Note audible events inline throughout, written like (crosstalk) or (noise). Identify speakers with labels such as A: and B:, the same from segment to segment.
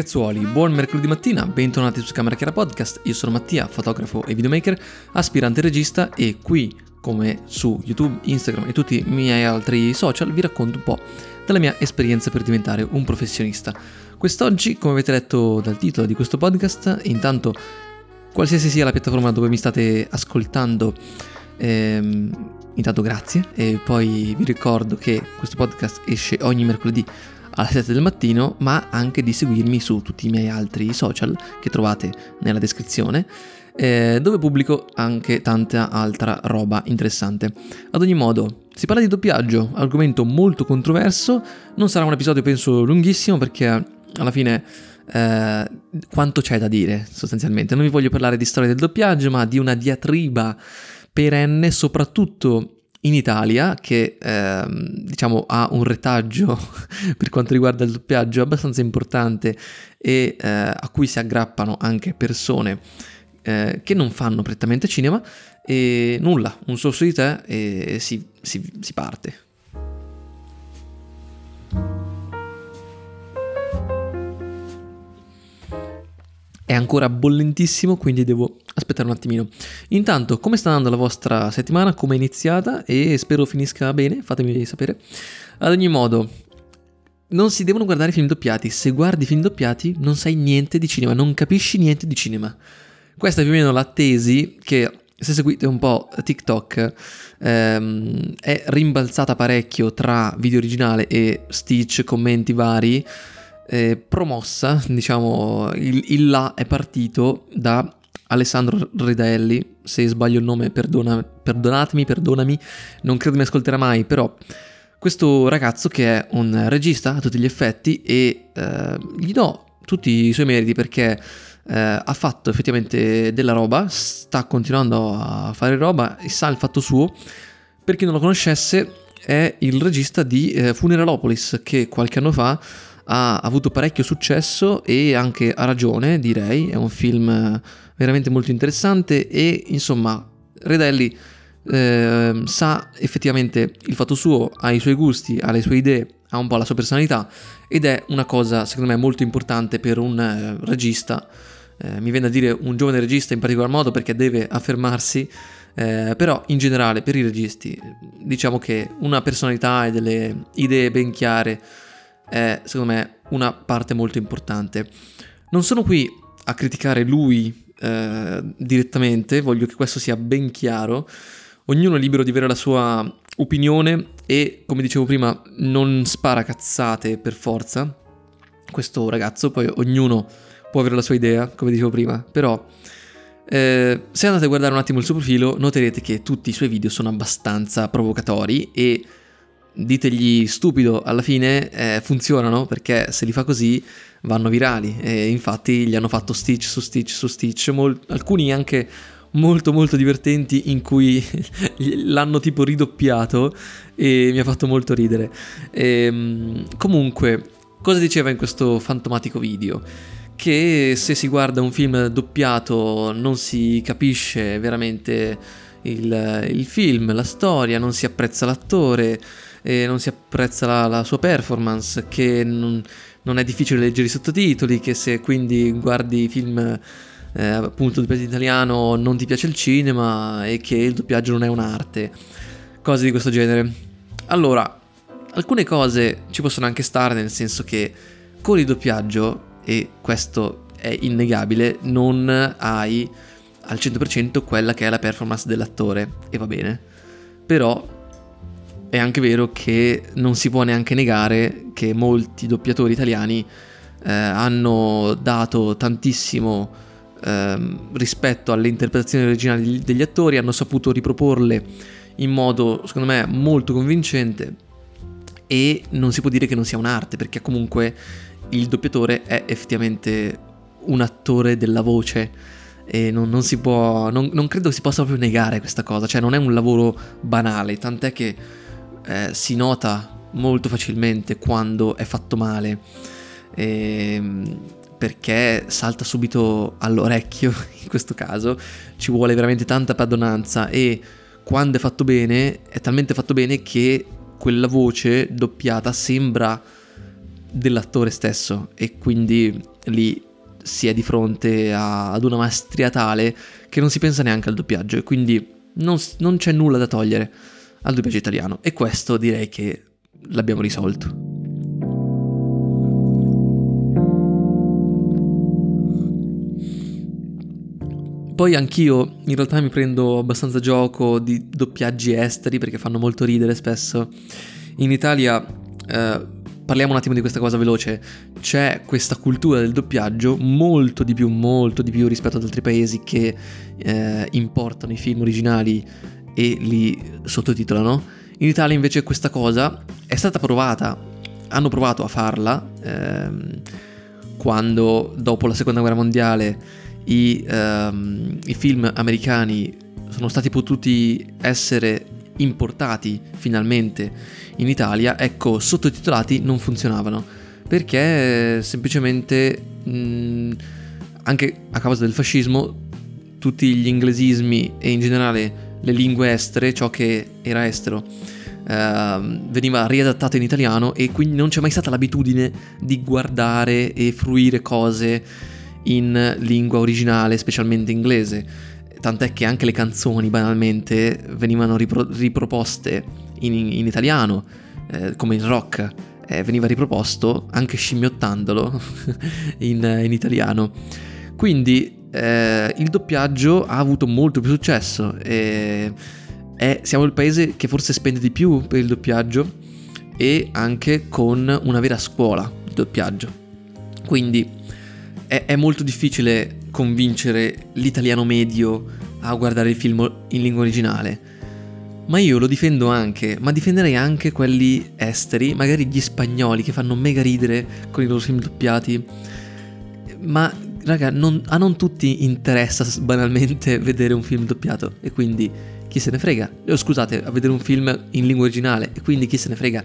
A: Ragazzuoli, buon mercoledì mattina, bentornati su Camera Chiara Podcast, io sono Mattia, fotografo e videomaker, aspirante regista e qui, come su YouTube, Instagram e tutti i miei altri social, vi racconto un po' della mia esperienza per diventare un professionista. Quest'oggi, come avete letto dal titolo di questo podcast, intanto qualsiasi sia la piattaforma dove mi state ascoltando, ehm, intanto grazie. E poi vi ricordo che questo podcast esce ogni mercoledì alle 7 del mattino, ma anche di seguirmi su tutti i miei altri social che trovate nella descrizione, eh, dove pubblico anche tanta altra roba interessante. Ad ogni modo, si parla di doppiaggio, argomento molto controverso, non sarà un episodio penso lunghissimo perché alla fine eh, quanto c'è da dire sostanzialmente. Non vi voglio parlare di storia del doppiaggio, ma di una diatriba perenne, soprattutto in Italia, che ehm, diciamo ha un retaggio (laughs) per quanto riguarda il doppiaggio abbastanza importante e eh, a cui si aggrappano anche persone eh, che non fanno prettamente cinema e nulla, un sorso di te e si, si, si parte. Ancora bollentissimo, quindi devo aspettare un attimino. Intanto, come sta andando la vostra settimana? Come è iniziata? E spero finisca bene, fatemi sapere. Ad ogni modo, non si devono guardare film doppiati. Se guardi film doppiati, non sai niente di cinema, non capisci niente di cinema. Questa è più o meno la tesi che, se seguite un po' TikTok, ehm, è rimbalzata parecchio tra video originale e Stitch, commenti vari eh, promossa, diciamo, il, il là è partito da Alessandro Redaelli, se sbaglio il nome perdona, perdonatemi, perdonami, non credo mi ascolterà mai, però questo ragazzo che è un regista a tutti gli effetti e eh, gli do tutti i suoi meriti perché eh, ha fatto effettivamente della roba, sta continuando a fare roba e sa il fatto suo. Per chi non lo conoscesse è il regista di eh, Funeralopolis che qualche anno fa ha avuto parecchio successo e anche a ragione, direi, è un film veramente molto interessante e insomma Redelli eh, sa effettivamente il fatto suo, ha i suoi gusti, ha le sue idee, ha un po' la sua personalità ed è una cosa secondo me molto importante per un eh, regista, eh, mi viene a dire un giovane regista in particolar modo perché deve affermarsi, eh, però in generale per i registi diciamo che una personalità e delle idee ben chiare è secondo me una parte molto importante. Non sono qui a criticare lui eh, direttamente, voglio che questo sia ben chiaro. Ognuno è libero di avere la sua opinione e, come dicevo prima, non spara cazzate per forza. Questo ragazzo, poi ognuno può avere la sua idea, come dicevo prima, però eh, se andate a guardare un attimo il suo profilo noterete che tutti i suoi video sono abbastanza provocatori e ditegli stupido alla fine eh, funzionano perché se li fa così vanno virali. E infatti gli hanno fatto stitch su stitch su stitch mol- alcuni anche molto molto divertenti in cui (laughs) l'hanno tipo ridoppiato e mi ha fatto molto ridere. E, ehm, comunque cosa diceva in questo fantomatico video? Che se si guarda un film doppiato non si capisce veramente il, il film, la storia, non si apprezza l'attore, e non si apprezza la, la sua performance, che non, non, è difficile leggere i sottotitoli, che se quindi guardi film eh, appunto doppiati in italiano non ti piace il cinema e che il doppiaggio non è un'arte, cose di questo genere. Allora, alcune cose ci possono anche stare, nel senso che con il doppiaggio, e questo è innegabile, non hai al 100% quella che è la performance dell'attore, e va bene. Però è anche vero che non si può neanche negare che molti doppiatori italiani eh, hanno dato tantissimo eh, rispetto alle interpretazioni originali degli attori, hanno saputo riproporle in modo, secondo me, molto convincente e non si può dire che non sia un'arte, perché comunque il doppiatore è effettivamente un attore della voce e non, non si può, non, non credo si possa proprio negare questa cosa, cioè non è un lavoro banale, tant'è che eh, si nota molto facilmente quando è fatto male. Ehm, perché salta subito all'orecchio (laughs) in questo caso, ci vuole veramente tanta padronanza e quando è fatto bene è talmente fatto bene che quella voce doppiata sembra dell'attore stesso e quindi lì si è di fronte a, ad una maestria tale che non si pensa neanche al doppiaggio e quindi non, non c'è nulla da togliere al doppiaggio italiano e questo direi che l'abbiamo risolto. Poi anch'io in realtà mi prendo abbastanza gioco di doppiaggi esteri perché fanno molto ridere spesso. In Italia, eh, parliamo un attimo di questa cosa veloce, c'è questa cultura del doppiaggio molto di più, molto di più rispetto ad altri paesi che eh, importano i film originali e li sottotitolano. In Italia invece questa cosa è stata provata, hanno provato a farla ehm, quando dopo la seconda guerra mondiale i, um, i film americani sono stati potuti essere importati finalmente in Italia, ecco, sottotitolati non funzionavano perché semplicemente mh, anche a causa del fascismo tutti gli inglesismi e in generale le lingue estere, ciò che era estero, Uh, veniva riadattato in italiano e quindi non c'è mai stata l'abitudine di guardare e fruire cose in lingua originale, specialmente inglese. Tant'è che anche le canzoni banalmente venivano ripro- riproposte in, in italiano, eh, come il rock eh, veniva riproposto anche scimmiottandolo (laughs) in, in, italiano. Quindi eh, il doppiaggio ha avuto molto più successo e siamo il paese che forse spende di più per il doppiaggio e anche con una vera scuola di doppiaggio. Quindi è, è molto difficile convincere l'italiano medio a guardare il film in lingua originale. Ma io lo difendo anche, ma difenderei anche quelli esteri, magari gli spagnoli che fanno mega ridere con i loro film doppiati. Ma raga, non, a non tutti interessa banalmente (laughs) vedere un film doppiato e quindi chi se ne frega. Oh, scusate, a vedere un film in lingua originale e quindi chi se ne frega.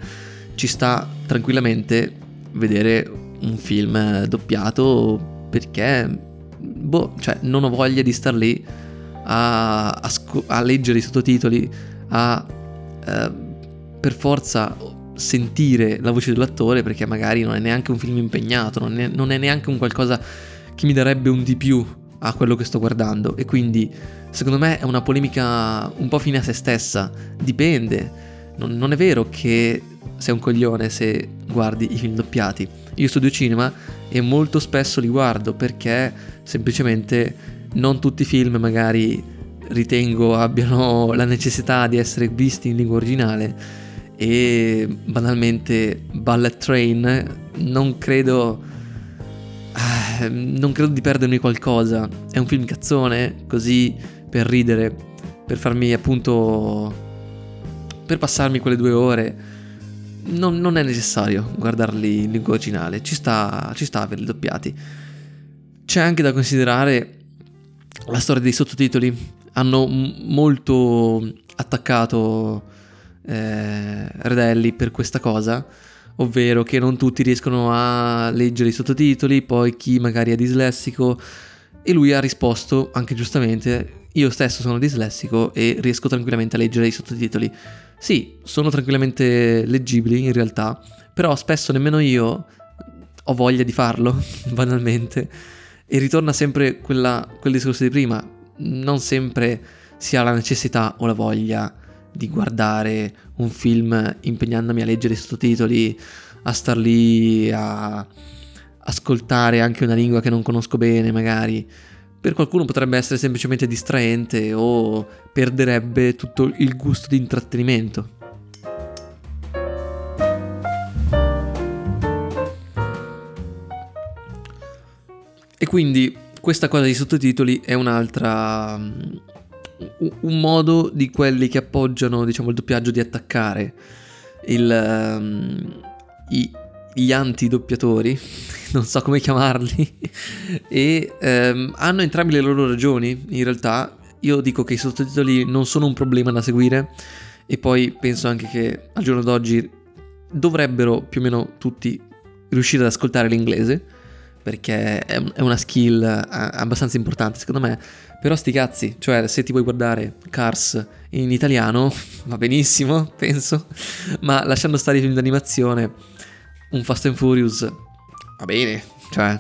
A: Ci sta tranquillamente vedere un film doppiato perché, boh, cioè, non ho voglia di star lì a, a, a leggere i sottotitoli, a eh, per forza sentire la voce dell'attore perché magari non è neanche un film impegnato, non è, non è neanche un qualcosa che mi darebbe un di più a quello che sto guardando. E quindi secondo me è una polemica un po' fine a se stessa, dipende, non, non è vero che sei un coglione se guardi i film doppiati. Io studio cinema e molto spesso li guardo perché semplicemente non tutti i film magari ritengo abbiano (laughs) la necessità di essere visti in lingua originale. E banalmente Ballet Train non credo eh, non credo di perdermi qualcosa è un film cazzone così per ridere per farmi appunto per passarmi quelle due ore non, non, è necessario guardarli in lingua originale, ci sta, ci sta averli doppiati. C'è anche da considerare la storia dei sottotitoli. Hanno molto attaccato eh, Redelli per questa cosa, ovvero che non tutti riescono a leggere i sottotitoli, poi chi magari è dislessico. E lui ha risposto, anche giustamente, io stesso sono dislessico e riesco tranquillamente a leggere i sottotitoli. Sì, sono tranquillamente leggibili in realtà, però spesso nemmeno io ho voglia di farlo, (laughs) banalmente. E ritorna sempre quella, quel discorso di prima, non sempre si ha la necessità o la voglia di guardare un film impegnandomi a leggere i sottotitoli, a star lì a ascoltare anche una lingua che non conosco bene magari. Per qualcuno potrebbe essere semplicemente distraente o perderebbe tutto il gusto di intrattenimento. E quindi questa cosa dei sottotitoli è un'altra un modo di quelli che appoggiano, diciamo, il doppiaggio di attaccare il, um, i, gli antidoppiatori, (laughs) non so come chiamarli, (laughs) e ehm, hanno entrambi le loro ragioni. In realtà io dico che i sottotitoli non sono un problema da seguire e poi penso anche che al giorno d'oggi dovrebbero più o meno tutti riuscire ad ascoltare l'inglese perché è una skill eh, abbastanza importante secondo me. Però sti cazzi, cioè se ti vuoi guardare Cars in italiano (laughs) va benissimo, (laughs) penso, ma lasciando stare i film d'animazione un Fast and Furious va bene, cioè,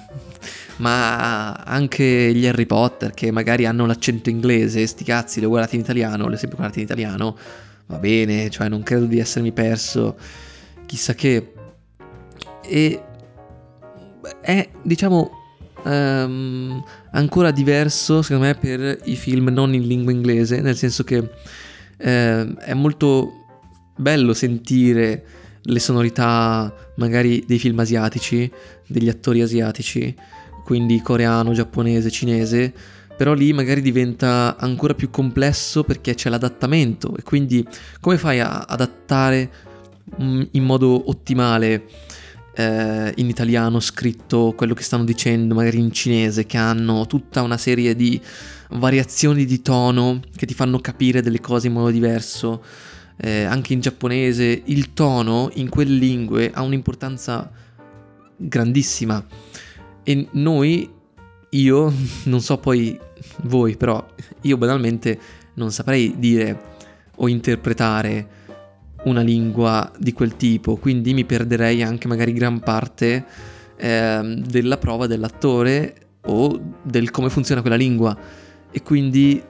A: ma anche gli Harry Potter che magari hanno l'accento inglese, sti cazzi, li ho guardati in italiano, li ho sempre guardati in italiano, va bene, cioè non credo di essermi perso chissà che. E è, diciamo, um, ancora diverso, secondo me, per i film non in lingua inglese, nel senso che eh, è molto bello sentire le sonorità magari dei film asiatici, degli attori asiatici, quindi coreano, giapponese, cinese, però lì magari diventa ancora più complesso perché c'è l'adattamento e quindi come fai a adattare mm, in modo ottimale eh, in italiano scritto quello che stanno dicendo magari in cinese che hanno tutta una serie di variazioni di tono che ti fanno capire delle cose in modo diverso. Eh, anche in giapponese il tono in quelle lingue ha un'importanza grandissima. E noi io (laughs) non so poi voi, però io banalmente non saprei dire o interpretare una lingua di quel tipo, quindi mi perderei anche magari gran parte eh, della prova dell'attore o del come funziona quella lingua e quindi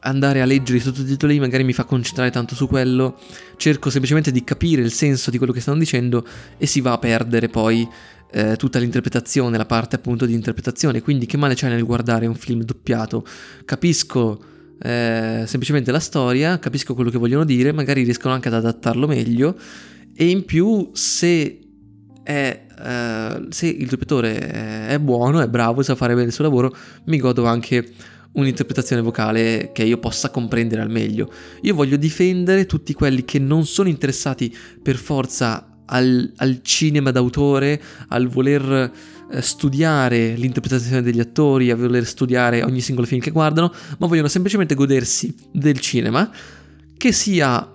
A: andare a leggere i sottotitoli magari mi fa concentrare tanto su quello, cerco semplicemente di capire il senso di quello che stanno dicendo e si va a perdere poi eh, tutta l'interpretazione, la parte appunto di interpretazione, quindi che male c'è nel guardare un film doppiato? Capisco eh, semplicemente la storia, capisco quello che vogliono dire, magari riescono anche ad adattarlo meglio e in più se è, eh, se il doppiatore è buono, è bravo, sa fare bene il suo lavoro, mi godo anche un'interpretazione vocale che io possa comprendere al meglio. Io voglio difendere tutti quelli che non sono interessati per forza al, al cinema d'autore, al voler eh, studiare l'interpretazione degli attori, a voler studiare ogni singolo film che guardano, ma vogliono semplicemente godersi del cinema, che sia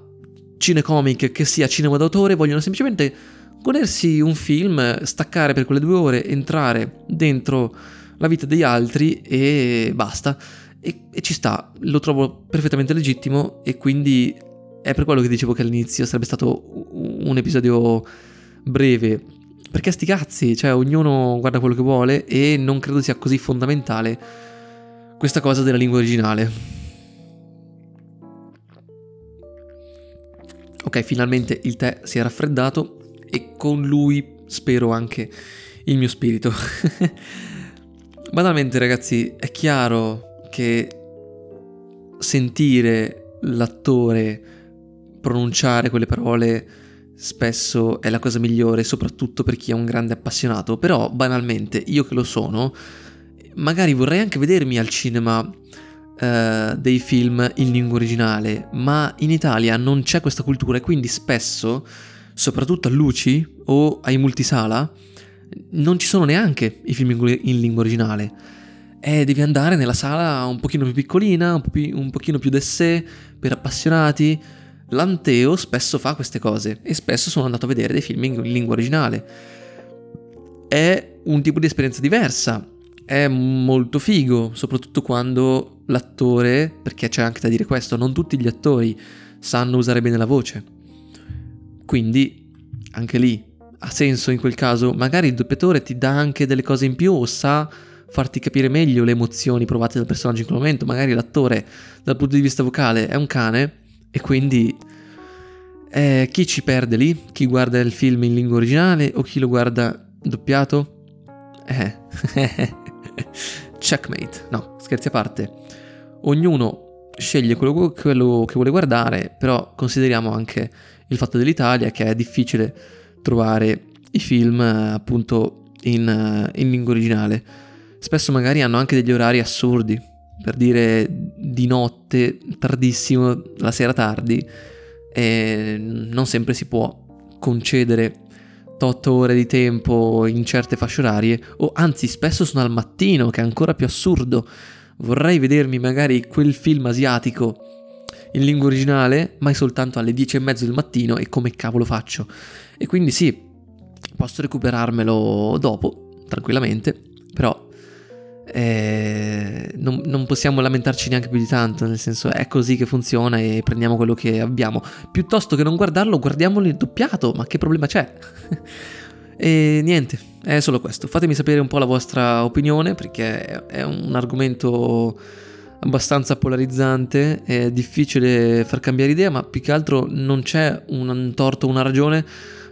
A: cinecomic, che sia cinema d'autore, vogliono semplicemente godersi un film, staccare per quelle due ore, entrare dentro la vita degli altri e basta. E, e ci sta, lo trovo perfettamente legittimo e quindi è per quello che dicevo che all'inizio sarebbe stato un episodio breve. Perché sti cazzi, cioè ognuno guarda quello che vuole e non credo sia così fondamentale questa cosa della lingua originale. Ok, finalmente il tè si è raffreddato e con lui spero anche il mio spirito. (laughs) Banalmente ragazzi, è chiaro che sentire l'attore pronunciare quelle parole spesso è la cosa migliore, soprattutto per chi è un grande appassionato, però banalmente io che lo sono, magari vorrei anche vedermi al cinema uh, dei film in lingua originale, ma in Italia non c'è questa cultura e quindi spesso, soprattutto a Luci o ai multisala, non ci sono neanche i film in lingua originale. E devi andare nella sala un pochino più piccolina, un, po più, un pochino più d'essè, per appassionati, L'Anteo spesso fa queste cose e spesso sono andato a vedere dei film in lingua originale. È un tipo di esperienza diversa, è molto figo, soprattutto quando l'attore, perché c'è anche da dire questo, non tutti gli attori sanno usare bene la voce. Quindi anche lì ha senso in quel caso, magari il doppiatore ti dà anche delle cose in più o sa farti capire meglio le emozioni provate dal personaggio in quel momento, magari l'attore dal punto di vista vocale è un cane e quindi eh, chi ci perde lì? Chi guarda il film in lingua originale o chi lo guarda doppiato? Eh, (laughs) checkmate. No, scherzi a parte. Ognuno sceglie quello, quello che vuole guardare, però consideriamo anche il fatto dell'Italia che è difficile trovare i film appunto in, in lingua originale. Spesso magari hanno anche degli orari assurdi, per dire di notte, tardissimo, la sera tardi, e non sempre si può concedere 8 ore di tempo in certe fasce orarie, o anzi spesso sono al mattino, che è ancora più assurdo. Vorrei vedermi magari quel film asiatico in lingua originale, ma è soltanto alle 10 e mezzo del mattino e come cavolo faccio? E quindi sì, posso recuperarmelo dopo, tranquillamente, però eh, non, non, possiamo lamentarci neanche più di tanto, nel senso è così che funziona e prendiamo quello che abbiamo. Piuttosto che non guardarlo, guardiamolo in doppiato, ma che problema c'è? (laughs) E niente, è solo questo. Fatemi sapere un po' la vostra opinione perché è un argomento abbastanza polarizzante, è difficile far cambiare idea, ma più che altro non c'è un torto una ragione.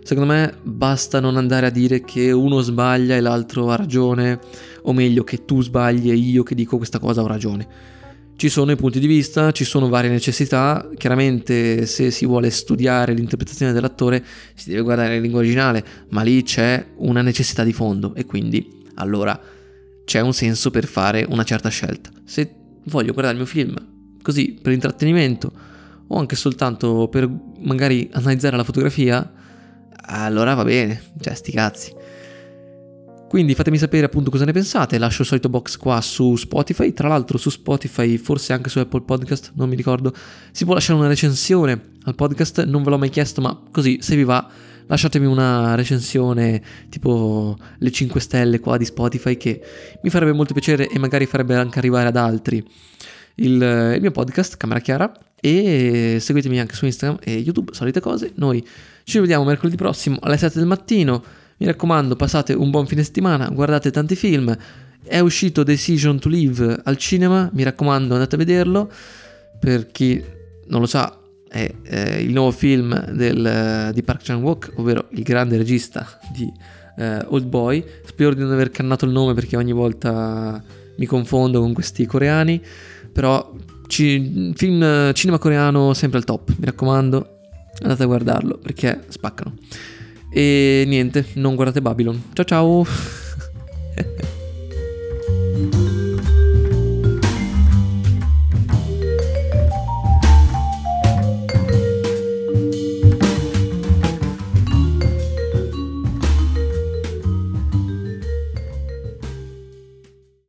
A: Secondo me basta non andare a dire che uno sbaglia e l'altro ha ragione, o meglio che tu sbagli e io che dico questa cosa ho ragione ci sono i punti di vista, ci sono varie necessità, chiaramente se si vuole studiare l'interpretazione dell'attore si deve guardare la lingua originale, ma lì c'è una necessità di fondo e quindi allora c'è un senso per fare una certa scelta. Se voglio guardare il mio film così per intrattenimento o anche soltanto per magari analizzare la fotografia, allora va bene, cioè sti cazzi. Quindi fatemi sapere appunto cosa ne pensate, lascio il solito box qua su Spotify, tra l'altro su Spotify, forse anche su Apple Podcast, non mi ricordo, si può lasciare una recensione al podcast, non ve l'ho mai chiesto, ma così se vi va lasciatemi una recensione tipo le 5 stelle qua di Spotify che mi farebbe molto piacere e magari farebbe anche arrivare ad altri. Il, il mio podcast Camera Chiara e seguitemi anche su Instagram e YouTube, solite cose. Noi ci vediamo mercoledì prossimo alle 7 del mattino. Mi raccomando, passate un buon fine settimana, guardate tanti film. È uscito Decision to Live al cinema, mi raccomando andate a vederlo. Per chi non lo sa, è, è il nuovo film del, di Park Chan-wook, ovvero il grande regista di uh, Old Boy. Spero di non aver cannato il nome perché ogni volta mi confondo con questi coreani. Però ci, film cinema coreano sempre al top, mi raccomando, andate a guardarlo perché spaccano. E niente, non guardate Babylon. Ciao ciao!